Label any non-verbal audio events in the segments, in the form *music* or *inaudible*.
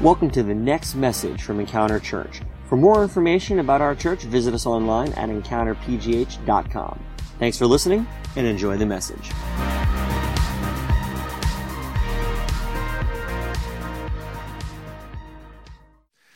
Welcome to the next message from Encounter Church. For more information about our church, visit us online at encounterpgh.com. Thanks for listening and enjoy the message.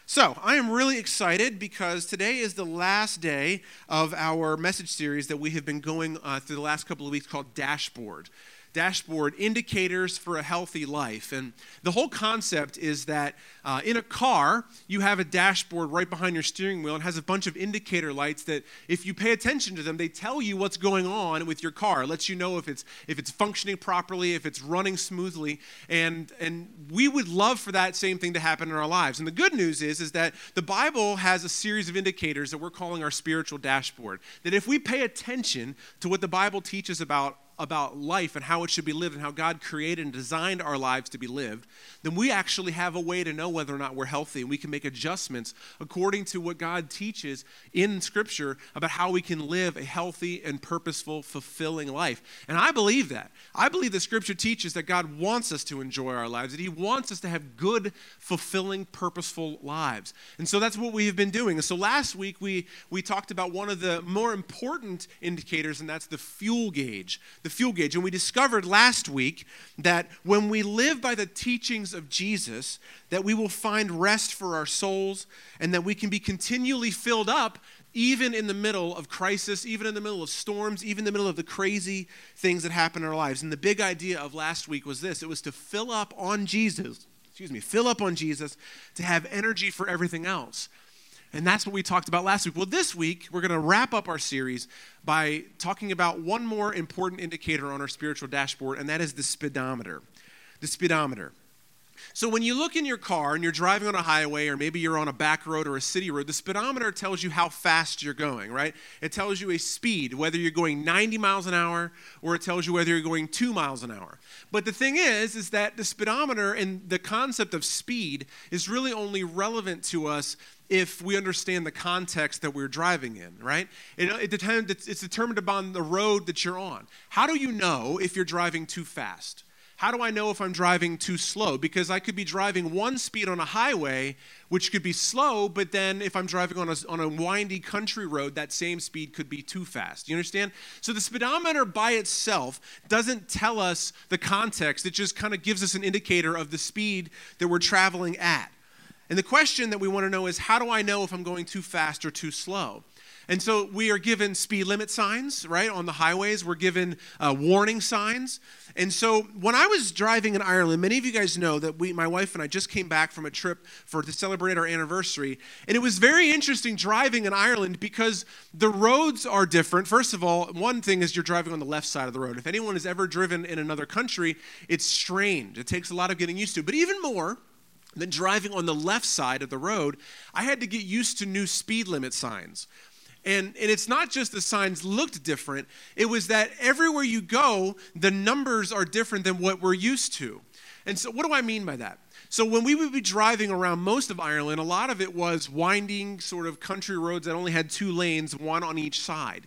So, I am really excited because today is the last day of our message series that we have been going uh, through the last couple of weeks called Dashboard dashboard indicators for a healthy life. And the whole concept is that uh, in a car, you have a dashboard right behind your steering wheel and has a bunch of indicator lights that, if you pay attention to them, they tell you what's going on with your car. It lets you know if it's if it's functioning properly, if it's running smoothly, and and we would love for that same thing to happen in our lives. And the good news is is that the Bible has a series of indicators that we're calling our spiritual dashboard. That if we pay attention to what the Bible teaches about about life and how it should be lived and how God created and designed our lives to be lived, then we actually have a way to know whether or not we're healthy. And we can make adjustments according to what God teaches in Scripture about how we can live a healthy and purposeful, fulfilling life. And I believe that. I believe the Scripture teaches that God wants us to enjoy our lives, that He wants us to have good, fulfilling, purposeful lives. And so that's what we have been doing. So last week we, we talked about one of the more important indicators, and that's the fuel gauge the fuel gauge. And we discovered last week that when we live by the teachings of Jesus, that we will find rest for our souls and that we can be continually filled up even in the middle of crisis, even in the middle of storms, even in the middle of the crazy things that happen in our lives. And the big idea of last week was this it was to fill up on Jesus, excuse me, fill up on Jesus to have energy for everything else. And that's what we talked about last week. Well, this week, we're going to wrap up our series by talking about one more important indicator on our spiritual dashboard, and that is the speedometer. The speedometer. So, when you look in your car and you're driving on a highway, or maybe you're on a back road or a city road, the speedometer tells you how fast you're going, right? It tells you a speed, whether you're going 90 miles an hour or it tells you whether you're going two miles an hour. But the thing is, is that the speedometer and the concept of speed is really only relevant to us if we understand the context that we're driving in, right? It, it it's determined upon the road that you're on. How do you know if you're driving too fast? How do I know if I'm driving too slow? Because I could be driving one speed on a highway, which could be slow, but then if I'm driving on a, on a windy country road, that same speed could be too fast. You understand? So the speedometer by itself doesn't tell us the context, it just kind of gives us an indicator of the speed that we're traveling at. And the question that we want to know is how do I know if I'm going too fast or too slow? And so we are given speed limit signs, right, on the highways. We're given uh, warning signs. And so when I was driving in Ireland, many of you guys know that we, my wife and I just came back from a trip for to celebrate our anniversary. And it was very interesting driving in Ireland because the roads are different. First of all, one thing is you're driving on the left side of the road. If anyone has ever driven in another country, it's strange. It takes a lot of getting used to. But even more, than driving on the left side of the road, I had to get used to new speed limit signs. And, and it's not just the signs looked different, it was that everywhere you go, the numbers are different than what we're used to. And so, what do I mean by that? So, when we would be driving around most of Ireland, a lot of it was winding sort of country roads that only had two lanes, one on each side.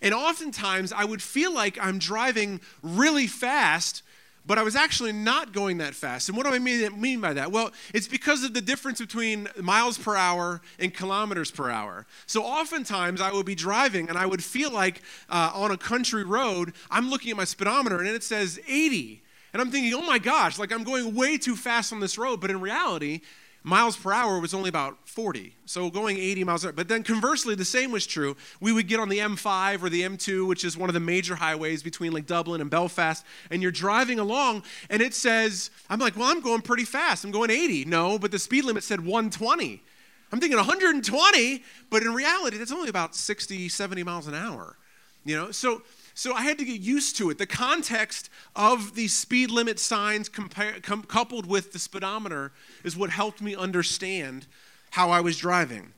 And oftentimes, I would feel like I'm driving really fast but I was actually not going that fast. And what do I mean, mean by that? Well, it's because of the difference between miles per hour and kilometers per hour. So oftentimes I would be driving and I would feel like uh, on a country road, I'm looking at my speedometer and it says 80. And I'm thinking, oh my gosh, like I'm going way too fast on this road. But in reality, miles per hour was only about 40. So going 80 miles an hour. But then conversely, the same was true. We would get on the M5 or the M2, which is one of the major highways between like Dublin and Belfast, and you're driving along and it says, I'm like, well, I'm going pretty fast. I'm going 80. No, but the speed limit said 120. I'm thinking 120, but in reality, that's only about 60, 70 miles an hour. You know, so so I had to get used to it. The context of these speed limit signs com- coupled with the speedometer is what helped me understand how I was driving.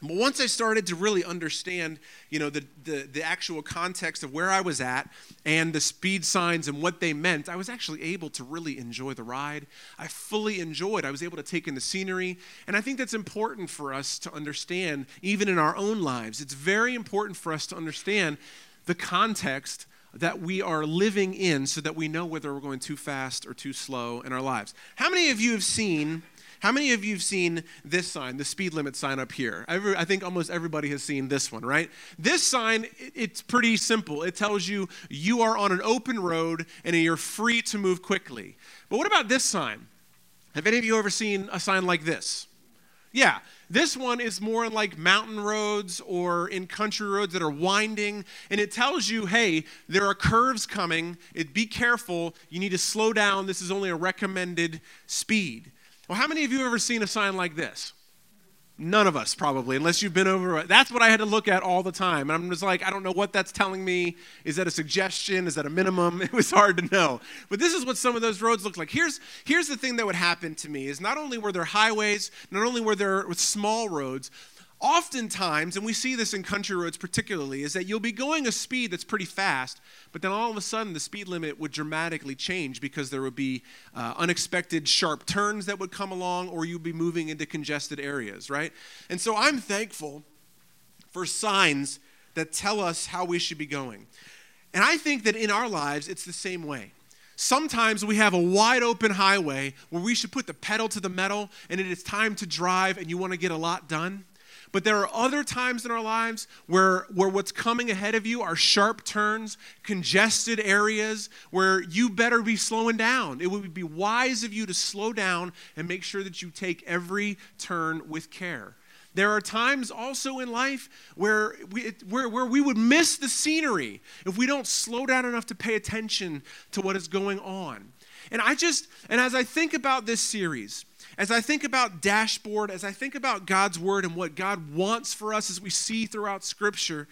But once I started to really understand, you know, the, the, the, actual context of where I was at and the speed signs and what they meant, I was actually able to really enjoy the ride. I fully enjoyed. I was able to take in the scenery. And I think that's important for us to understand, even in our own lives. It's very important for us to understand the context that we are living in so that we know whether we're going too fast or too slow in our lives. How many of you have seen How many of you have seen this sign, the speed limit sign up here? Every, I think almost everybody has seen this one, right? This sign, it's pretty simple. It tells you you are on an open road and you're free to move quickly. But what about this sign? Have any of you ever seen a sign like this? Yeah, this one is more like mountain roads or in country roads that are winding, and it tells you, hey, there are curves coming. It, be careful. You need to slow down. This is only a recommended speed. Well, how many of you have ever seen a sign like this? None of us, probably, unless you've been over. That's what I had to look at all the time. And I'm just like, I don't know what that's telling me. Is that a suggestion? Is that a minimum? *laughs* It was hard to know. But this is what some of those roads look like. Here's, here's the thing that would happen to me is not only were there highways, not only were there small roads, oftentimes, and we see this in country roads particularly, is that you'll be going a speed that's pretty fast, but then all of a sudden the speed limit would dramatically change because there would be uh, unexpected sharp turns that would come along, or you'd be moving into congested areas, right? And so I'm thankful for signs that tell us how we should be going. And I think that in our lives, it's the same way. Sometimes we have a wide open highway where we should put the pedal to the metal and it is time to drive and you want to get a lot done. But there are other times in our lives where, where what's coming ahead of you are sharp turns, congested areas where you better be slowing down. It would be wise of you to slow down and make sure that you take every turn with care. There are times also in life where we, where, where we would miss the scenery if we don't slow down enough to pay attention to what is going on. And I just, and as I think about this series, as I think about dashboard, as I think about God's word and what God wants for us as we see throughout scripture,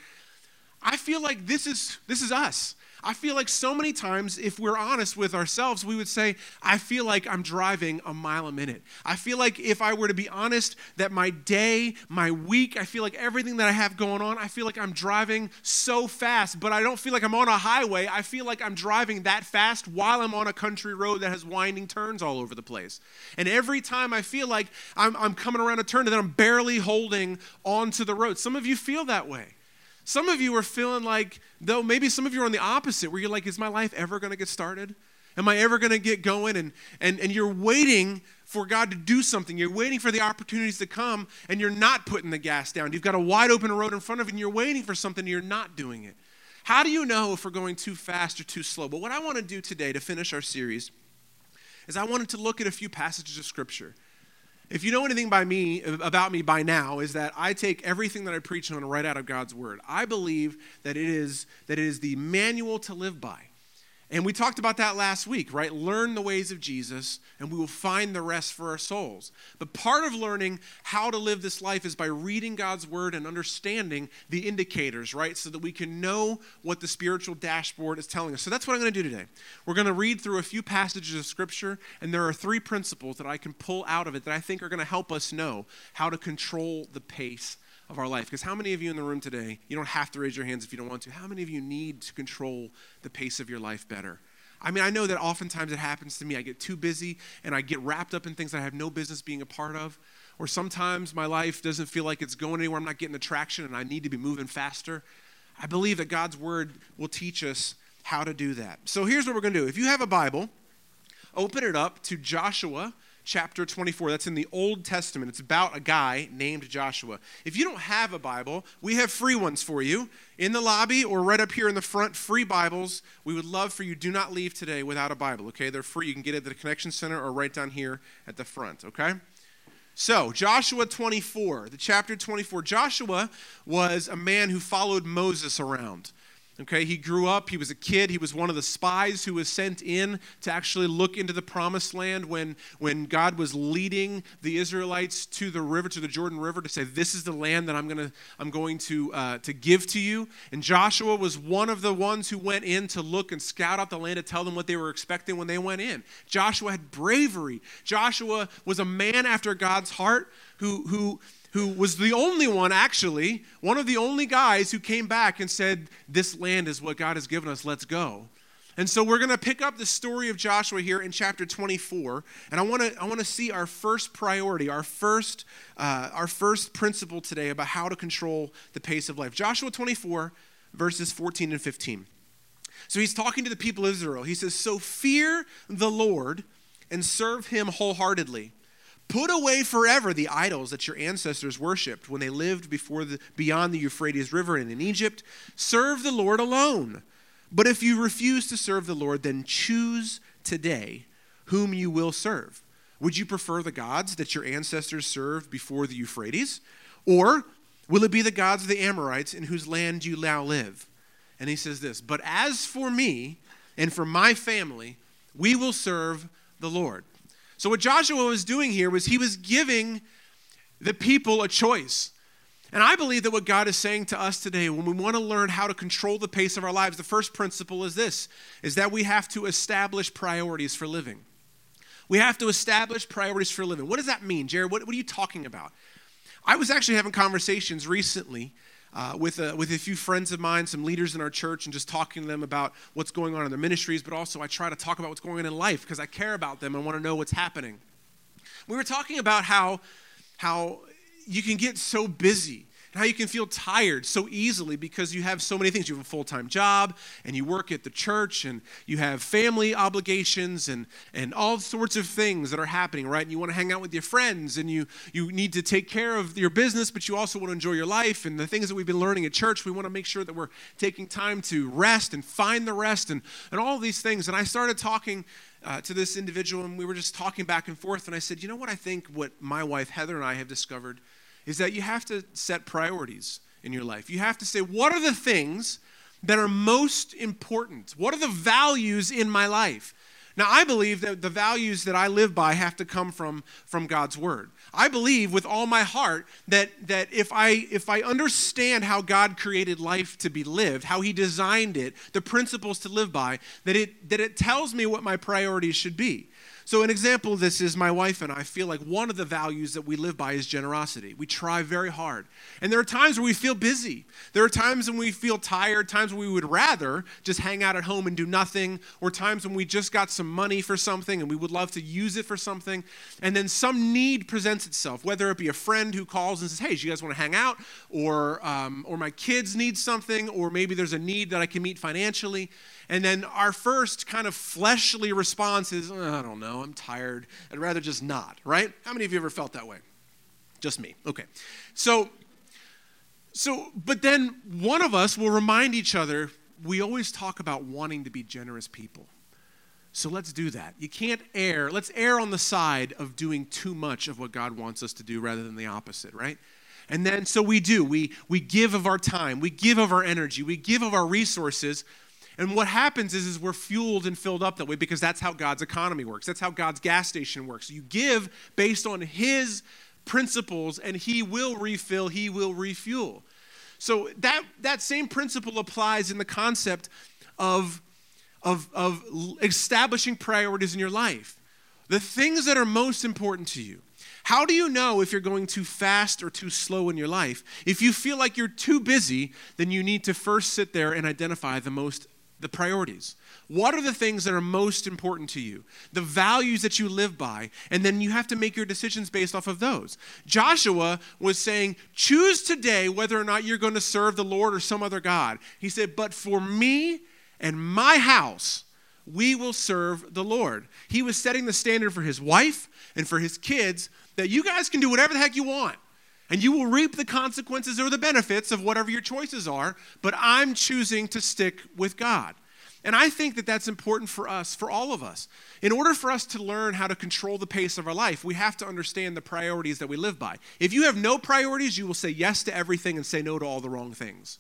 I feel like this is this is us. I feel like so many times, if we're honest with ourselves, we would say, I feel like I'm driving a mile a minute. I feel like if I were to be honest, that my day, my week, I feel like everything that I have going on, I feel like I'm driving so fast, but I don't feel like I'm on a highway. I feel like I'm driving that fast while I'm on a country road that has winding turns all over the place. And every time I feel like I'm, I'm coming around a turn and then I'm barely holding onto the road. Some of you feel that way. Some of you are feeling like, though maybe some of you are on the opposite, where you're like, is my life ever going to get started? Am I ever going to get going? And, and, and you're waiting for God to do something. You're waiting for the opportunities to come, and you're not putting the gas down. You've got a wide open road in front of you, and you're waiting for something, and you're not doing it. How do you know if we're going too fast or too slow? But what I want to do today to finish our series is I wanted to look at a few passages of Scripture if you know anything by me about me by now is that I take everything that I preach on right out of God's word. I believe that it is that it is the manual to live by. And we talked about that last week, right? Learn the ways of Jesus, and we will find the rest for our souls. But part of learning how to live this life is by reading God's word and understanding the indicators, right? So that we can know what the spiritual dashboard is telling us. So that's what I'm going to do today. We're going to read through a few passages of scripture, and there are three principles that I can pull out of it that I think are going to help us know how to control the pace of our life. Because how many of you in the room today, you don't have to raise your hands if you don't want to, how many of you need to control the pace of your life better? I mean, I know that oftentimes it happens to me. I get too busy and I get wrapped up in things that I have no business being a part of. Or sometimes my life doesn't feel like it's going anywhere. I'm not getting the traction and I need to be moving faster. I believe that God's word will teach us how to do that. So here's what we're going to do. If you have a Bible, open it up to Joshua chapter 24. That's in the Old Testament. It's about a guy named Joshua. If you don't have a Bible, we have free ones for you in the lobby or right up here in the front. Free Bibles. We would love for you. Do not leave today without a Bible, okay? They're free. You can get it at the Connection Center or right down here at the front, okay? So, Joshua 24, the chapter 24. Joshua was a man who followed Moses around. Okay, he grew up, he was a kid, he was one of the spies who was sent in to actually look into the promised land when, when God was leading the Israelites to the river, to the Jordan River, to say, This is the land that I'm, gonna, I'm going to, uh, to give to you. And Joshua was one of the ones who went in to look and scout out the land to tell them what they were expecting when they went in. Joshua had bravery. Joshua was a man after God's heart who, who who was the only one, actually, one of the only guys who came back and said, This land is what God has given us, let's go. And so we're going to pick up the story of Joshua here in chapter 24, and I want to I want to see our first priority, our first uh, our first principle today about how to control the pace of life. Joshua 24, verses 14 and 15. So he's talking to the people of Israel. He says, "So fear the Lord and serve Him wholeheartedly." Put away forever the idols that your ancestors worshipped when they lived before the, beyond the Euphrates River and in Egypt. Serve the Lord alone. But if you refuse to serve the Lord, then choose today whom you will serve. Would you prefer the gods that your ancestors served before the Euphrates? Or will it be the gods of the Amorites in whose land you now live? And he says this But as for me and for my family, we will serve the Lord. So, what Joshua was doing here was he was giving the people a choice. And I believe that what God is saying to us today when we want to learn how to control the pace of our lives, the first principle is this is that we have to establish priorities for living. We have to establish priorities for living. What does that mean, Jared? What, what are you talking about? I was actually having conversations recently uh, with, a, with a few friends of mine, some leaders in our church, and just talking to them about what's going on in their ministries, but also I try to talk about what's going on in life because I care about them and want to know what's happening. We were talking about how, how you can get so busy and how you can feel tired so easily because you have so many things. You have a full time job, and you work at the church, and you have family obligations, and, and all sorts of things that are happening, right? And you want to hang out with your friends, and you, you need to take care of your business, but you also want to enjoy your life. And the things that we've been learning at church, we want to make sure that we're taking time to rest and find the rest, and, and all these things. And I started talking. Uh, to this individual, and we were just talking back and forth. And I said, You know what? I think what my wife Heather and I have discovered is that you have to set priorities in your life. You have to say, what are the things that are most important? What are the values in my life? Now, I believe that the values that I live by have to come from, from God's word. I believe with all my heart that, that if, I, if I understand how God created life to be lived, how he designed it, the principles to live by, that it, that it tells me what my priorities should be. So, an example of this is my wife and I feel like one of the values that we live by is generosity. We try very hard. And there are times where we feel busy. There are times when we feel tired, times when we would rather just hang out at home and do nothing, or times when we just got some money for something and we would love to use it for something. And then some need presents itself, whether it be a friend who calls and says, Hey, do you guys want to hang out? Or, um, or my kids need something, or maybe there's a need that I can meet financially. And then our first kind of fleshly response is, oh, I don't know, I'm tired. I'd rather just not, right? How many of you ever felt that way? Just me. Okay. So, so, but then one of us will remind each other, we always talk about wanting to be generous people. So let's do that. You can't err. Let's err on the side of doing too much of what God wants us to do rather than the opposite, right? And then so we do. We we give of our time, we give of our energy, we give of our resources and what happens is, is we're fueled and filled up that way because that's how God's economy works. That's how God's gas station works. You give based on His principles, and He will refill, He will refuel. So that, that same principle applies in the concept of, of, of establishing priorities in your life. The things that are most important to you. How do you know if you're going too fast or too slow in your life? If you feel like you're too busy, then you need to first sit there and identify the most the priorities. What are the things that are most important to you? The values that you live by, and then you have to make your decisions based off of those. Joshua was saying, Choose today whether or not you're going to serve the Lord or some other God. He said, But for me and my house, we will serve the Lord. He was setting the standard for his wife and for his kids that you guys can do whatever the heck you want and you will reap the consequences or the benefits of whatever your choices are, but I'm choosing to stick with God. And I think that that's important for us, for all of us. In order for us to learn how to control the pace of our life, we have to understand the priorities that we live by. If you have no priorities, you will say yes to everything and say no to all the wrong things.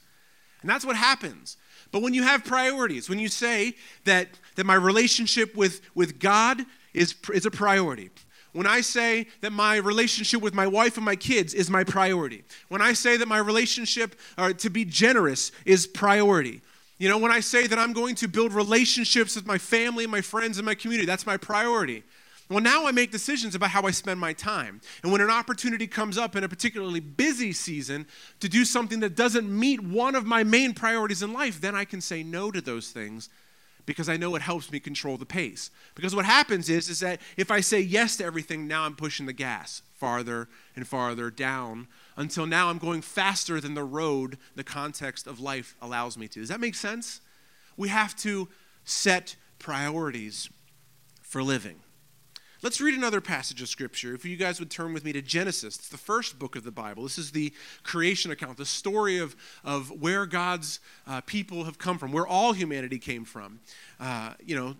And that's what happens. But when you have priorities, when you say that, that my relationship with, with God is, is a priority, when I say that my relationship with my wife and my kids is my priority, when I say that my relationship or to be generous is priority, you know, when I say that I'm going to build relationships with my family, my friends, and my community, that's my priority. Well, now I make decisions about how I spend my time. And when an opportunity comes up in a particularly busy season to do something that doesn't meet one of my main priorities in life, then I can say no to those things because I know it helps me control the pace. Because what happens is, is that if I say yes to everything, now I'm pushing the gas farther and farther down until now I'm going faster than the road the context of life allows me to. Does that make sense? We have to set priorities for living. Let's read another passage of Scripture. If you guys would turn with me to Genesis, it's the first book of the Bible. This is the creation account, the story of, of where God's uh, people have come from, where all humanity came from. Uh, you know,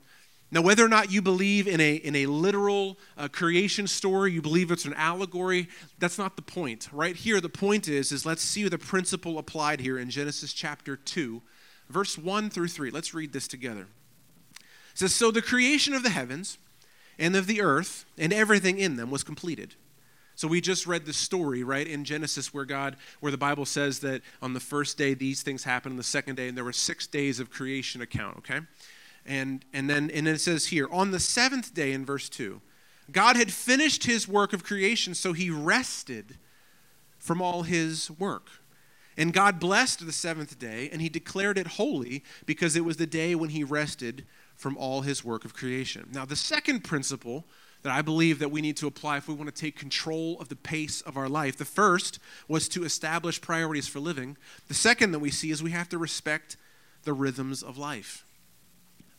now, whether or not you believe in a, in a literal uh, creation story, you believe it's an allegory, that's not the point. Right here, the point is, is let's see the principle applied here in Genesis chapter 2, verse 1 through 3. Let's read this together. It says, So the creation of the heavens and of the earth and everything in them was completed. So we just read the story, right, in Genesis where God, where the Bible says that on the first day these things happened, on the second day, and there were six days of creation account, okay? And and then and then it says here, on the seventh day in verse 2, God had finished his work of creation, so he rested from all his work. And God blessed the seventh day, and he declared it holy because it was the day when he rested from all his work of creation. Now, the second principle that I believe that we need to apply if we want to take control of the pace of our life. The first was to establish priorities for living. The second that we see is we have to respect the rhythms of life.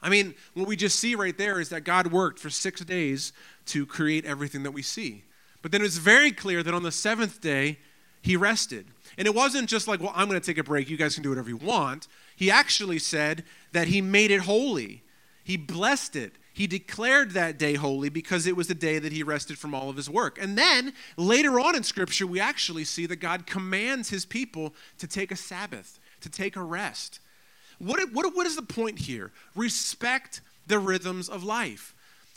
I mean, what we just see right there is that God worked for six days to create everything that we see. But then it's very clear that on the seventh day, he rested. And it wasn't just like, well, I'm going to take a break. You guys can do whatever you want. He actually said that he made it holy. He blessed it. He declared that day holy because it was the day that he rested from all of his work. And then later on in Scripture, we actually see that God commands his people to take a Sabbath, to take a rest. What, what, what is the point here? Respect the rhythms of life.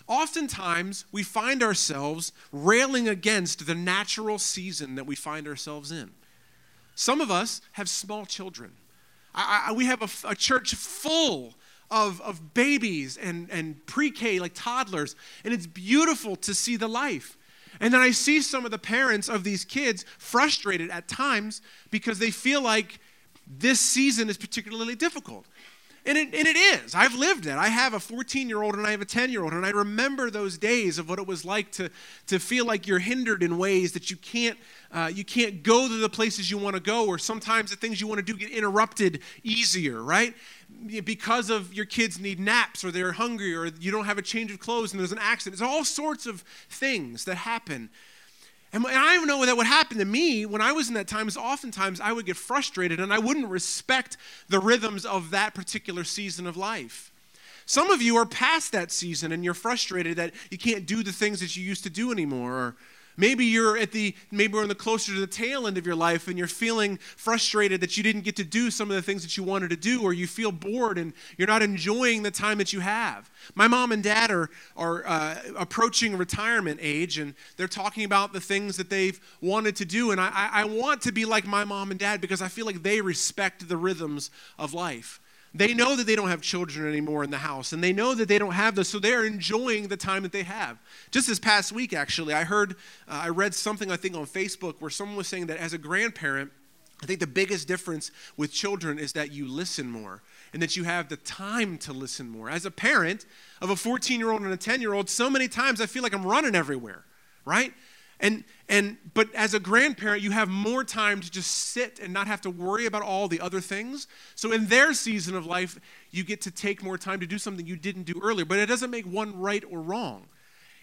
Oftentimes, we find ourselves railing against the natural season that we find ourselves in. Some of us have small children. I, I, we have a, a church full of, of babies and, and pre K, like toddlers, and it's beautiful to see the life. And then I see some of the parents of these kids frustrated at times because they feel like this season is particularly difficult. And it, and it is. I've lived it. I have a 14 year old and I have a 10 year old, and I remember those days of what it was like to, to feel like you're hindered in ways that you can't, uh, you can't go to the places you want to go, or sometimes the things you want to do get interrupted easier, right? Because of your kids need naps, or they're hungry, or you don't have a change of clothes, and there's an accident. There's all sorts of things that happen and I know that what happened to me when I was in that time is oftentimes I would get frustrated and I wouldn't respect the rhythms of that particular season of life. Some of you are past that season and you're frustrated that you can't do the things that you used to do anymore. Or Maybe you're at the maybe we're in the closer to the tail end of your life and you're feeling frustrated that you didn't get to do some of the things that you wanted to do, or you feel bored and you're not enjoying the time that you have. My mom and dad are are uh, approaching retirement age and they're talking about the things that they've wanted to do, and I, I want to be like my mom and dad because I feel like they respect the rhythms of life. They know that they don't have children anymore in the house, and they know that they don't have this, so they're enjoying the time that they have. Just this past week, actually, I heard, uh, I read something I think on Facebook where someone was saying that as a grandparent, I think the biggest difference with children is that you listen more and that you have the time to listen more. As a parent of a 14 year old and a 10 year old, so many times I feel like I'm running everywhere, right? And, and but as a grandparent, you have more time to just sit and not have to worry about all the other things. So in their season of life, you get to take more time to do something you didn't do earlier. But it doesn't make one right or wrong.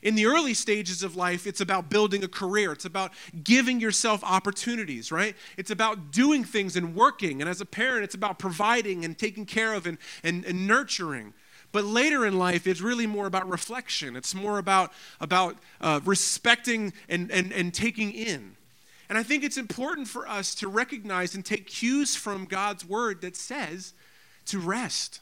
In the early stages of life, it's about building a career. It's about giving yourself opportunities, right? It's about doing things and working. And as a parent, it's about providing and taking care of and, and, and nurturing. But later in life, it's really more about reflection. It's more about, about uh, respecting and, and, and taking in. And I think it's important for us to recognize and take cues from God's word that says to rest,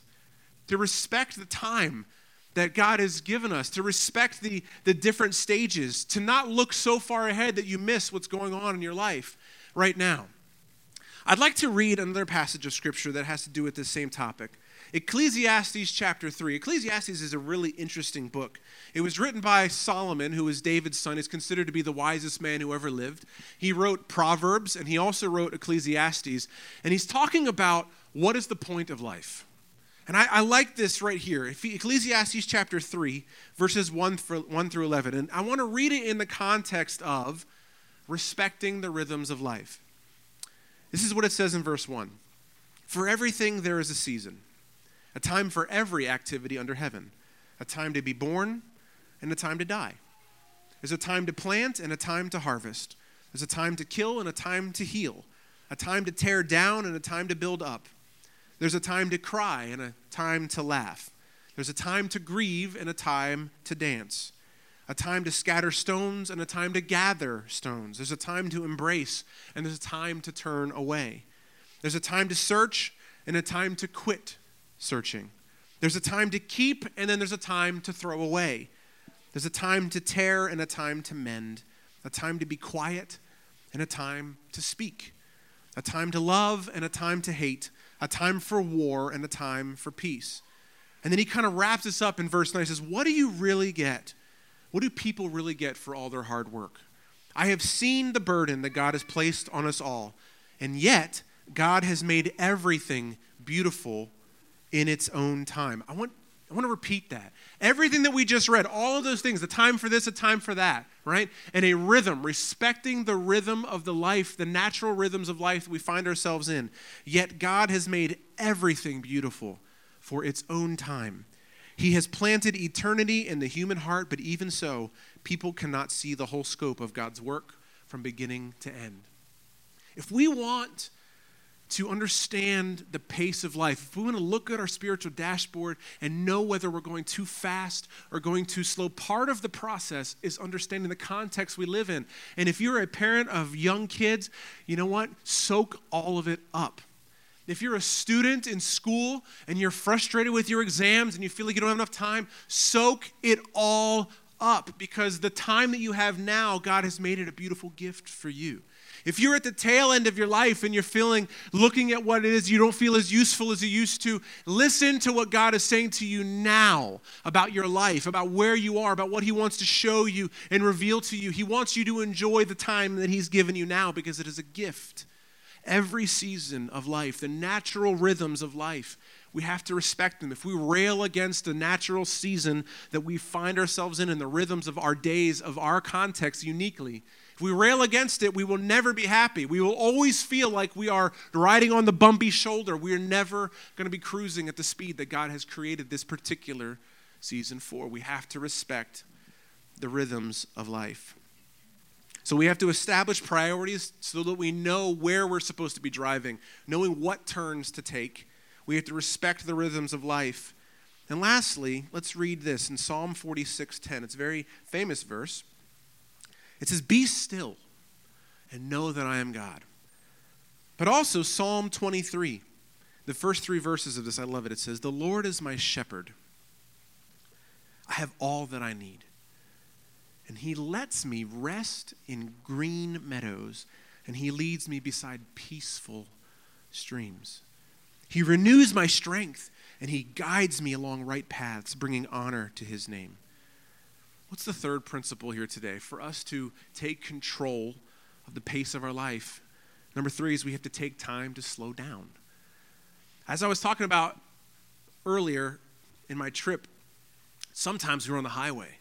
to respect the time that God has given us, to respect the, the different stages, to not look so far ahead that you miss what's going on in your life right now. I'd like to read another passage of scripture that has to do with this same topic. Ecclesiastes chapter 3. Ecclesiastes is a really interesting book. It was written by Solomon, who is David's son. is considered to be the wisest man who ever lived. He wrote Proverbs and he also wrote Ecclesiastes. And he's talking about what is the point of life. And I, I like this right here Ecclesiastes chapter 3, verses 1 through, 1 through 11. And I want to read it in the context of respecting the rhythms of life. This is what it says in verse 1 For everything there is a season a time for every activity under heaven, a time to be born and a time to die, There's a time to plant and a time to harvest. There's a time to kill and a time to heal, a time to tear down and a time to build up. There's a time to cry and a time to laugh. There's a time to grieve and a time to dance, a time to scatter stones and a time to gather stones. There's a time to embrace and there's a time to turn away. There's a time to search and a time to quit searching. There's a time to keep and then there's a time to throw away. There's a time to tear and a time to mend, a time to be quiet and a time to speak, a time to love and a time to hate, a time for war and a time for peace. And then he kind of wraps this up in verse 9. He says, What do you really get? What do people really get for all their hard work? I have seen the burden that God has placed on us all, and yet God has made everything beautiful in its own time. I want, I want to repeat that. Everything that we just read, all of those things, the time for this, a time for that, right? And a rhythm, respecting the rhythm of the life, the natural rhythms of life that we find ourselves in. Yet God has made everything beautiful for its own time. He has planted eternity in the human heart, but even so, people cannot see the whole scope of God's work from beginning to end. If we want to understand the pace of life, if we want to look at our spiritual dashboard and know whether we're going too fast or going too slow, part of the process is understanding the context we live in. And if you're a parent of young kids, you know what? Soak all of it up. If you're a student in school and you're frustrated with your exams and you feel like you don't have enough time, soak it all up because the time that you have now, God has made it a beautiful gift for you. If you're at the tail end of your life and you're feeling, looking at what it is, you don't feel as useful as you used to, listen to what God is saying to you now about your life, about where you are, about what He wants to show you and reveal to you. He wants you to enjoy the time that He's given you now because it is a gift. Every season of life, the natural rhythms of life, we have to respect them. If we rail against the natural season that we find ourselves in and the rhythms of our days, of our context uniquely, we rail against it, we will never be happy. We will always feel like we are riding on the bumpy shoulder. We are never going to be cruising at the speed that God has created this particular season for. We have to respect the rhythms of life. So we have to establish priorities so that we know where we're supposed to be driving, knowing what turns to take. We have to respect the rhythms of life. And lastly, let's read this in Psalm 46:10. It's a very famous verse. It says, Be still and know that I am God. But also, Psalm 23, the first three verses of this, I love it. It says, The Lord is my shepherd. I have all that I need. And he lets me rest in green meadows, and he leads me beside peaceful streams. He renews my strength, and he guides me along right paths, bringing honor to his name. What's the third principle here today? For us to take control of the pace of our life. Number three is we have to take time to slow down. As I was talking about earlier in my trip, sometimes we're on the highway.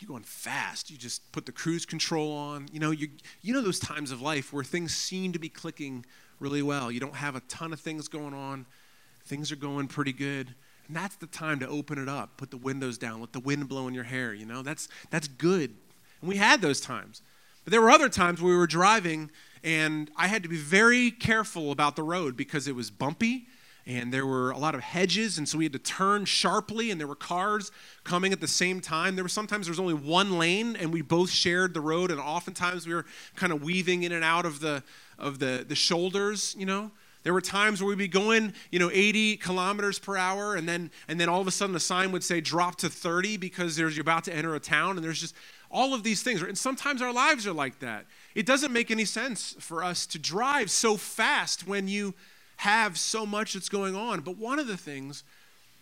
You're going fast. You just put the cruise control on. You know, you, you know those times of life where things seem to be clicking really well. You don't have a ton of things going on. Things are going pretty good. And that's the time to open it up, put the windows down, let the wind blow in your hair, you know? That's that's good. And we had those times. But there were other times where we were driving and I had to be very careful about the road because it was bumpy and there were a lot of hedges and so we had to turn sharply and there were cars coming at the same time there were sometimes there was only one lane and we both shared the road and oftentimes we were kind of weaving in and out of the of the the shoulders you know there were times where we'd be going, you know, 80 kilometers per hour, and then and then all of a sudden the sign would say drop to 30 because there's you're about to enter a town, and there's just all of these things. And sometimes our lives are like that. It doesn't make any sense for us to drive so fast when you have so much that's going on. But one of the things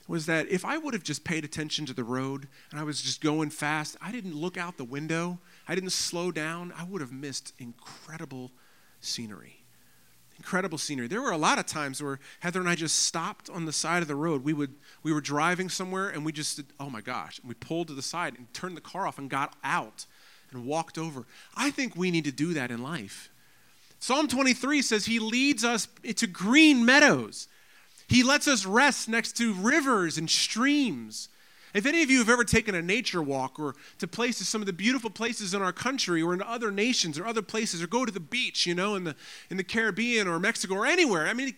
was that if I would have just paid attention to the road and I was just going fast, I didn't look out the window, I didn't slow down, I would have missed incredible scenery incredible scenery. There were a lot of times where Heather and I just stopped on the side of the road. We would we were driving somewhere and we just said, "Oh my gosh!" And we pulled to the side and turned the car off and got out and walked over. I think we need to do that in life. Psalm 23 says he leads us to green meadows. He lets us rest next to rivers and streams. If any of you have ever taken a nature walk or to places, some of the beautiful places in our country or in other nations or other places, or go to the beach, you know, in the, in the Caribbean or Mexico or anywhere, I mean,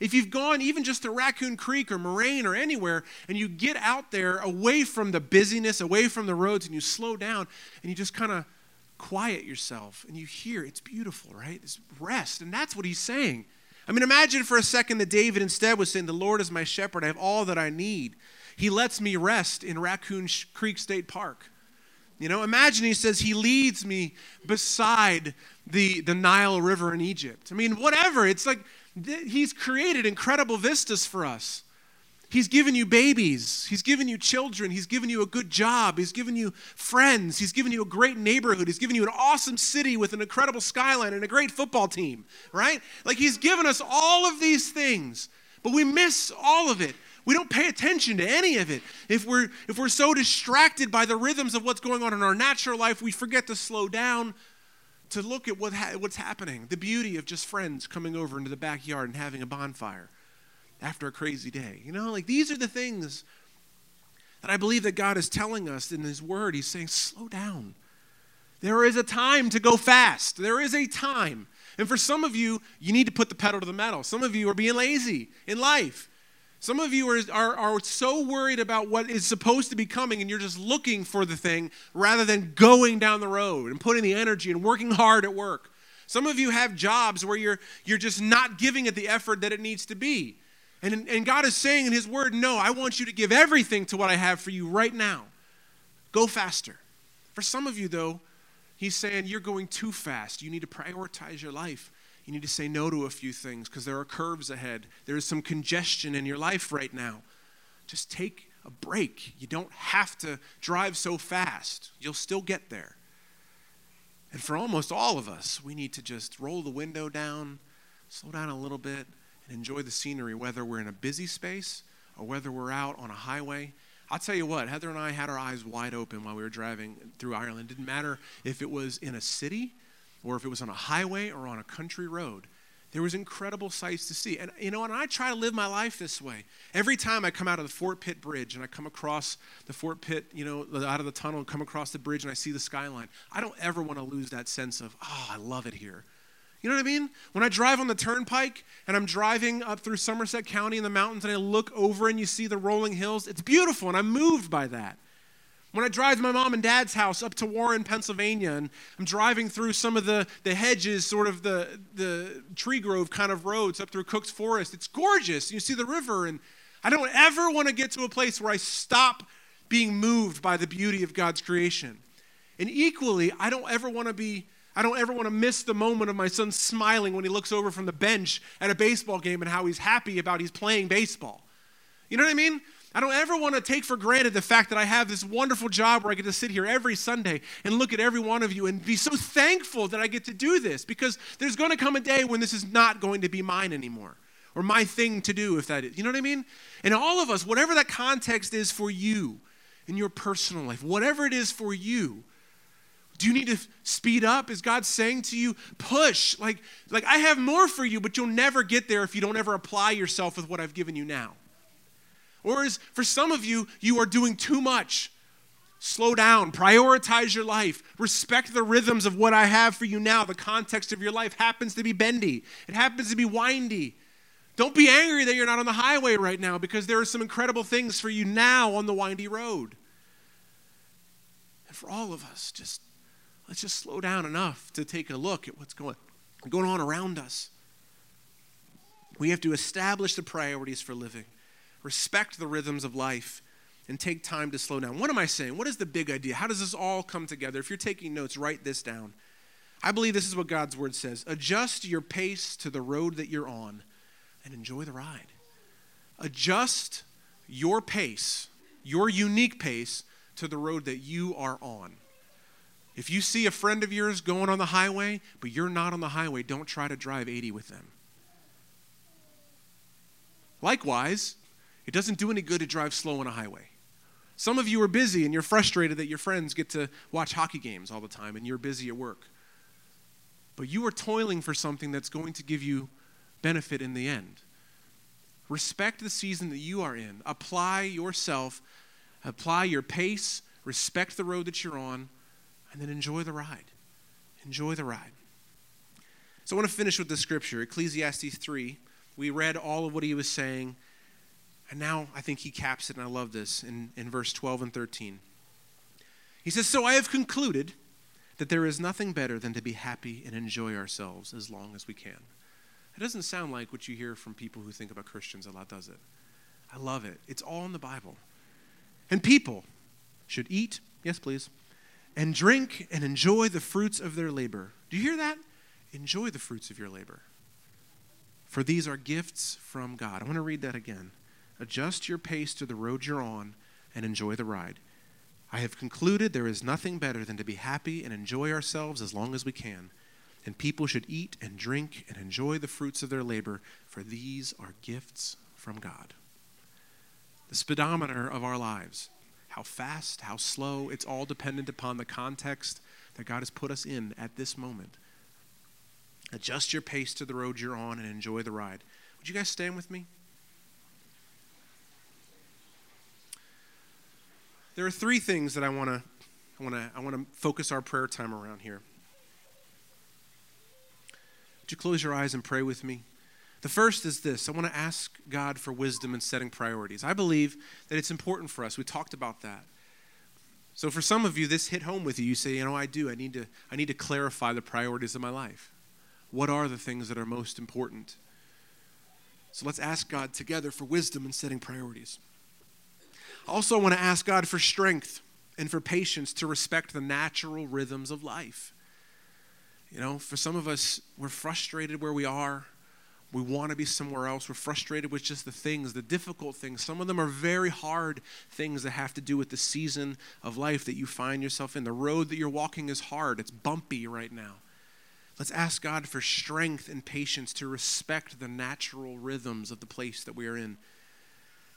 if you've gone even just to Raccoon Creek or Moraine or anywhere, and you get out there away from the busyness, away from the roads, and you slow down and you just kind of quiet yourself and you hear, it's beautiful, right? It's rest. And that's what he's saying. I mean, imagine for a second that David instead was saying, The Lord is my shepherd, I have all that I need. He lets me rest in Raccoon Creek State Park. You know, imagine he says he leads me beside the, the Nile River in Egypt. I mean, whatever. It's like th- he's created incredible vistas for us. He's given you babies. He's given you children. He's given you a good job. He's given you friends. He's given you a great neighborhood. He's given you an awesome city with an incredible skyline and a great football team, right? Like he's given us all of these things, but we miss all of it we don't pay attention to any of it. If we're, if we're so distracted by the rhythms of what's going on in our natural life, we forget to slow down to look at what ha- what's happening. The beauty of just friends coming over into the backyard and having a bonfire after a crazy day. You know, like these are the things that I believe that God is telling us in His Word. He's saying, slow down. There is a time to go fast. There is a time. And for some of you, you need to put the pedal to the metal. Some of you are being lazy in life. Some of you are, are, are so worried about what is supposed to be coming, and you're just looking for the thing rather than going down the road and putting the energy and working hard at work. Some of you have jobs where you're, you're just not giving it the effort that it needs to be. And, and God is saying in His Word, No, I want you to give everything to what I have for you right now. Go faster. For some of you, though, He's saying you're going too fast. You need to prioritize your life. You need to say no to a few things because there are curves ahead. There is some congestion in your life right now. Just take a break. You don't have to drive so fast, you'll still get there. And for almost all of us, we need to just roll the window down, slow down a little bit, and enjoy the scenery, whether we're in a busy space or whether we're out on a highway. I'll tell you what, Heather and I had our eyes wide open while we were driving through Ireland. It didn't matter if it was in a city or if it was on a highway or on a country road. There was incredible sights to see. And you know, and I try to live my life this way. Every time I come out of the Fort Pitt Bridge and I come across the Fort Pitt, you know, out of the tunnel and come across the bridge and I see the skyline, I don't ever want to lose that sense of, oh, I love it here. You know what I mean? When I drive on the turnpike and I'm driving up through Somerset County in the mountains and I look over and you see the rolling hills, it's beautiful and I'm moved by that. When I drive to my mom and dad's house up to Warren, Pennsylvania, and I'm driving through some of the, the hedges, sort of the, the tree grove kind of roads up through Cook's Forest, it's gorgeous. You see the river, and I don't ever want to get to a place where I stop being moved by the beauty of God's creation. And equally, I don't ever want to be I don't ever want to miss the moment of my son smiling when he looks over from the bench at a baseball game and how he's happy about he's playing baseball. You know what I mean? I don't ever want to take for granted the fact that I have this wonderful job where I get to sit here every Sunday and look at every one of you and be so thankful that I get to do this because there's going to come a day when this is not going to be mine anymore or my thing to do, if that is. You know what I mean? And all of us, whatever that context is for you in your personal life, whatever it is for you, do you need to speed up? Is God saying to you, push? Like, like I have more for you, but you'll never get there if you don't ever apply yourself with what I've given you now. Or is for some of you, you are doing too much. Slow down, prioritize your life, respect the rhythms of what I have for you now. The context of your life happens to be bendy, it happens to be windy. Don't be angry that you're not on the highway right now because there are some incredible things for you now on the windy road. And for all of us, just let's just slow down enough to take a look at what's going, going on around us. We have to establish the priorities for living respect the rhythms of life, and take time to slow down. What am I saying? What is the big idea? How does this all come together? If you're taking notes, write this down. I believe this is what God's word says adjust your pace to the road that you're on and enjoy the ride. Adjust your pace, your unique pace, to the road that you are on. If you see a friend of yours going on the highway, but you're not on the highway, don't try to drive 80 with them. Likewise, it doesn't do any good to drive slow on a highway. Some of you are busy and you're frustrated that your friends get to watch hockey games all the time and you're busy at work. But you are toiling for something that's going to give you benefit in the end. Respect the season that you are in. Apply yourself Apply your pace, respect the road that you're on, and then enjoy the ride. Enjoy the ride. So I want to finish with the scripture, Ecclesiastes 3. We read all of what he was saying, and now I think he caps it, and I love this in, in verse 12 and 13. He says, So I have concluded that there is nothing better than to be happy and enjoy ourselves as long as we can. It doesn't sound like what you hear from people who think about Christians a lot, does it? I love it. It's all in the Bible. And people should eat, yes, please, and drink and enjoy the fruits of their labor. Do you hear that? Enjoy the fruits of your labor. For these are gifts from God. I want to read that again. Adjust your pace to the road you're on and enjoy the ride. I have concluded there is nothing better than to be happy and enjoy ourselves as long as we can. And people should eat and drink and enjoy the fruits of their labor, for these are gifts from God. The speedometer of our lives how fast, how slow, it's all dependent upon the context that God has put us in at this moment. Adjust your pace to the road you're on and enjoy the ride. Would you guys stand with me? There are three things that I want to I want to I want to focus our prayer time around here. Would you close your eyes and pray with me? The first is this I want to ask God for wisdom in setting priorities. I believe that it's important for us. We talked about that. So for some of you, this hit home with you. You say, you know, I do. I need to, I need to clarify the priorities of my life. What are the things that are most important? So let's ask God together for wisdom in setting priorities. I also want to ask God for strength and for patience to respect the natural rhythms of life. You know, for some of us, we're frustrated where we are. We want to be somewhere else. We're frustrated with just the things, the difficult things. Some of them are very hard things that have to do with the season of life that you find yourself in. The road that you're walking is hard, it's bumpy right now. Let's ask God for strength and patience to respect the natural rhythms of the place that we are in.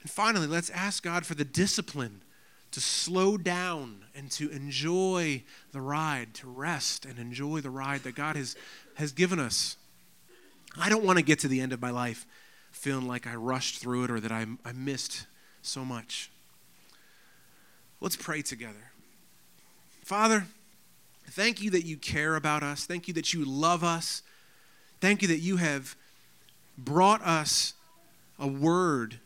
And finally, let's ask God for the discipline to slow down and to enjoy the ride, to rest and enjoy the ride that God has, has given us. I don't want to get to the end of my life feeling like I rushed through it or that I, I missed so much. Let's pray together. Father, thank you that you care about us. Thank you that you love us. Thank you that you have brought us a word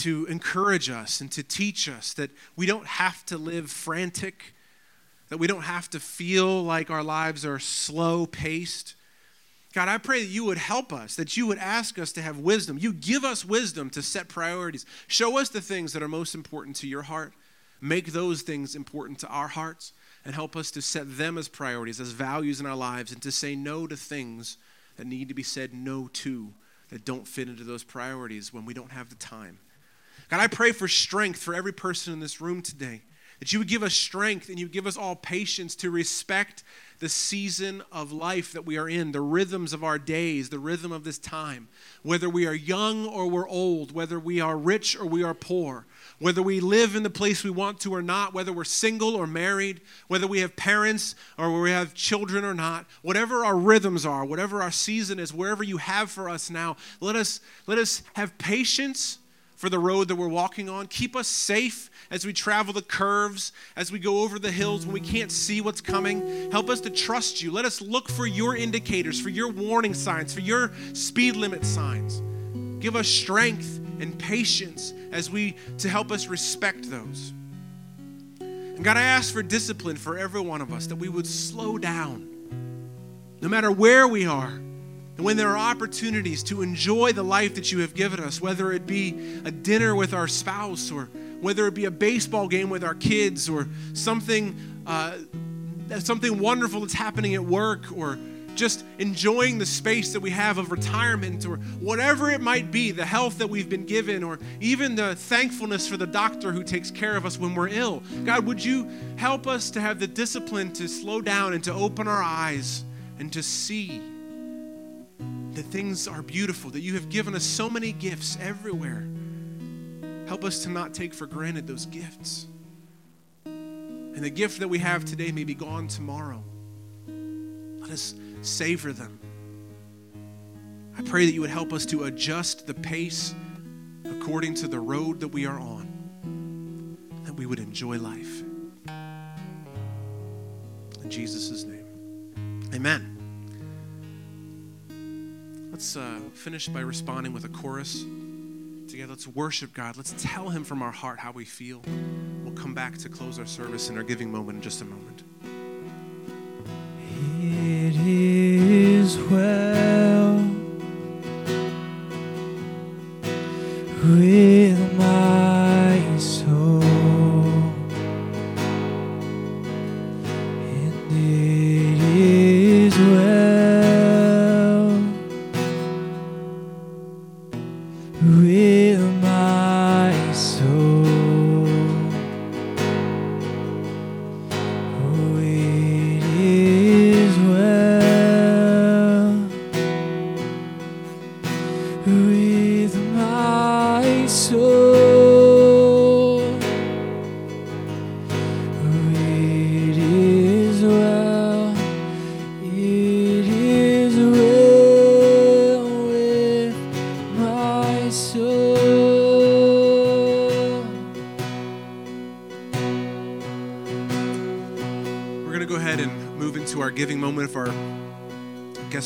to encourage us and to teach us that we don't have to live frantic, that we don't have to feel like our lives are slow paced, God, I pray that you would help us, that you would ask us to have wisdom. You give us wisdom to set priorities. Show us the things that are most important to your heart. Make those things important to our hearts and help us to set them as priorities, as values in our lives, and to say no to things that need to be said no to, that don't fit into those priorities when we don't have the time. God, I pray for strength for every person in this room today, that you would give us strength and you give us all patience to respect the season of life that we are in, the rhythms of our days, the rhythm of this time. Whether we are young or we're old, whether we are rich or we are poor, whether we live in the place we want to or not, whether we're single or married, whether we have parents or we have children or not, whatever our rhythms are, whatever our season is, wherever you have for us now, let us, let us have patience for the road that we're walking on. Keep us safe as we travel the curves, as we go over the hills when we can't see what's coming. Help us to trust you. Let us look for your indicators, for your warning signs, for your speed limit signs. Give us strength and patience as we to help us respect those. And God, I ask for discipline for every one of us that we would slow down no matter where we are and when there are opportunities to enjoy the life that you have given us, whether it be a dinner with our spouse or whether it be a baseball game with our kids or something, uh, something wonderful that's happening at work or just enjoying the space that we have of retirement or whatever it might be, the health that we've been given, or even the thankfulness for the doctor who takes care of us when we're ill. God, would you help us to have the discipline to slow down and to open our eyes and to see that things are beautiful, that you have given us so many gifts everywhere. Help us to not take for granted those gifts. And the gift that we have today may be gone tomorrow. Let us savor them. I pray that you would help us to adjust the pace according to the road that we are on. that we would enjoy life. In Jesus' name, amen. Let's uh, finish by responding with a chorus together. Let's worship God. Let's tell Him from our heart how we feel. We'll come back to close our service in our giving moment in just a moment. It is well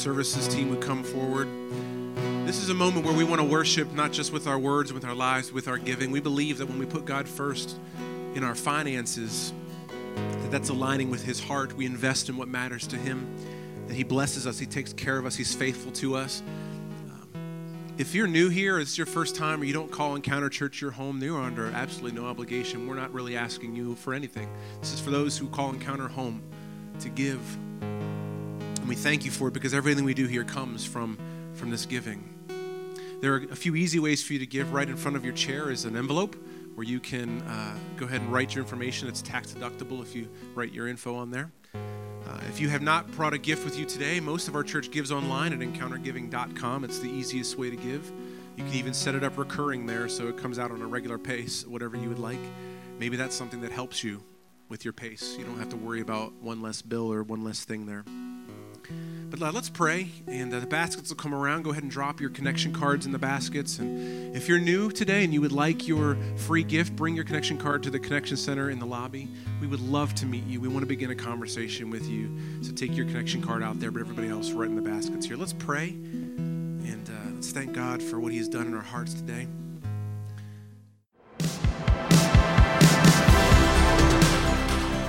services team would come forward. This is a moment where we want to worship not just with our words, with our lives, with our giving. We believe that when we put God first in our finances, that that's aligning with His heart. We invest in what matters to Him, that He blesses us, He takes care of us, He's faithful to us. Um, If you're new here, it's your first time, or you don't call Encounter Church your home, you are under absolutely no obligation. We're not really asking you for anything. This is for those who call Encounter home to give. And we thank you for it because everything we do here comes from, from this giving. There are a few easy ways for you to give. Right in front of your chair is an envelope where you can uh, go ahead and write your information. It's tax deductible if you write your info on there. Uh, if you have not brought a gift with you today, most of our church gives online at encountergiving.com. It's the easiest way to give. You can even set it up recurring there so it comes out on a regular pace, whatever you would like. Maybe that's something that helps you with your pace. You don't have to worry about one less bill or one less thing there. But uh, let's pray, and uh, the baskets will come around. Go ahead and drop your connection cards in the baskets. And if you're new today and you would like your free gift, bring your connection card to the connection center in the lobby. We would love to meet you. We want to begin a conversation with you. So take your connection card out there, but everybody else right in the baskets here. Let's pray, and uh, let's thank God for what He has done in our hearts today.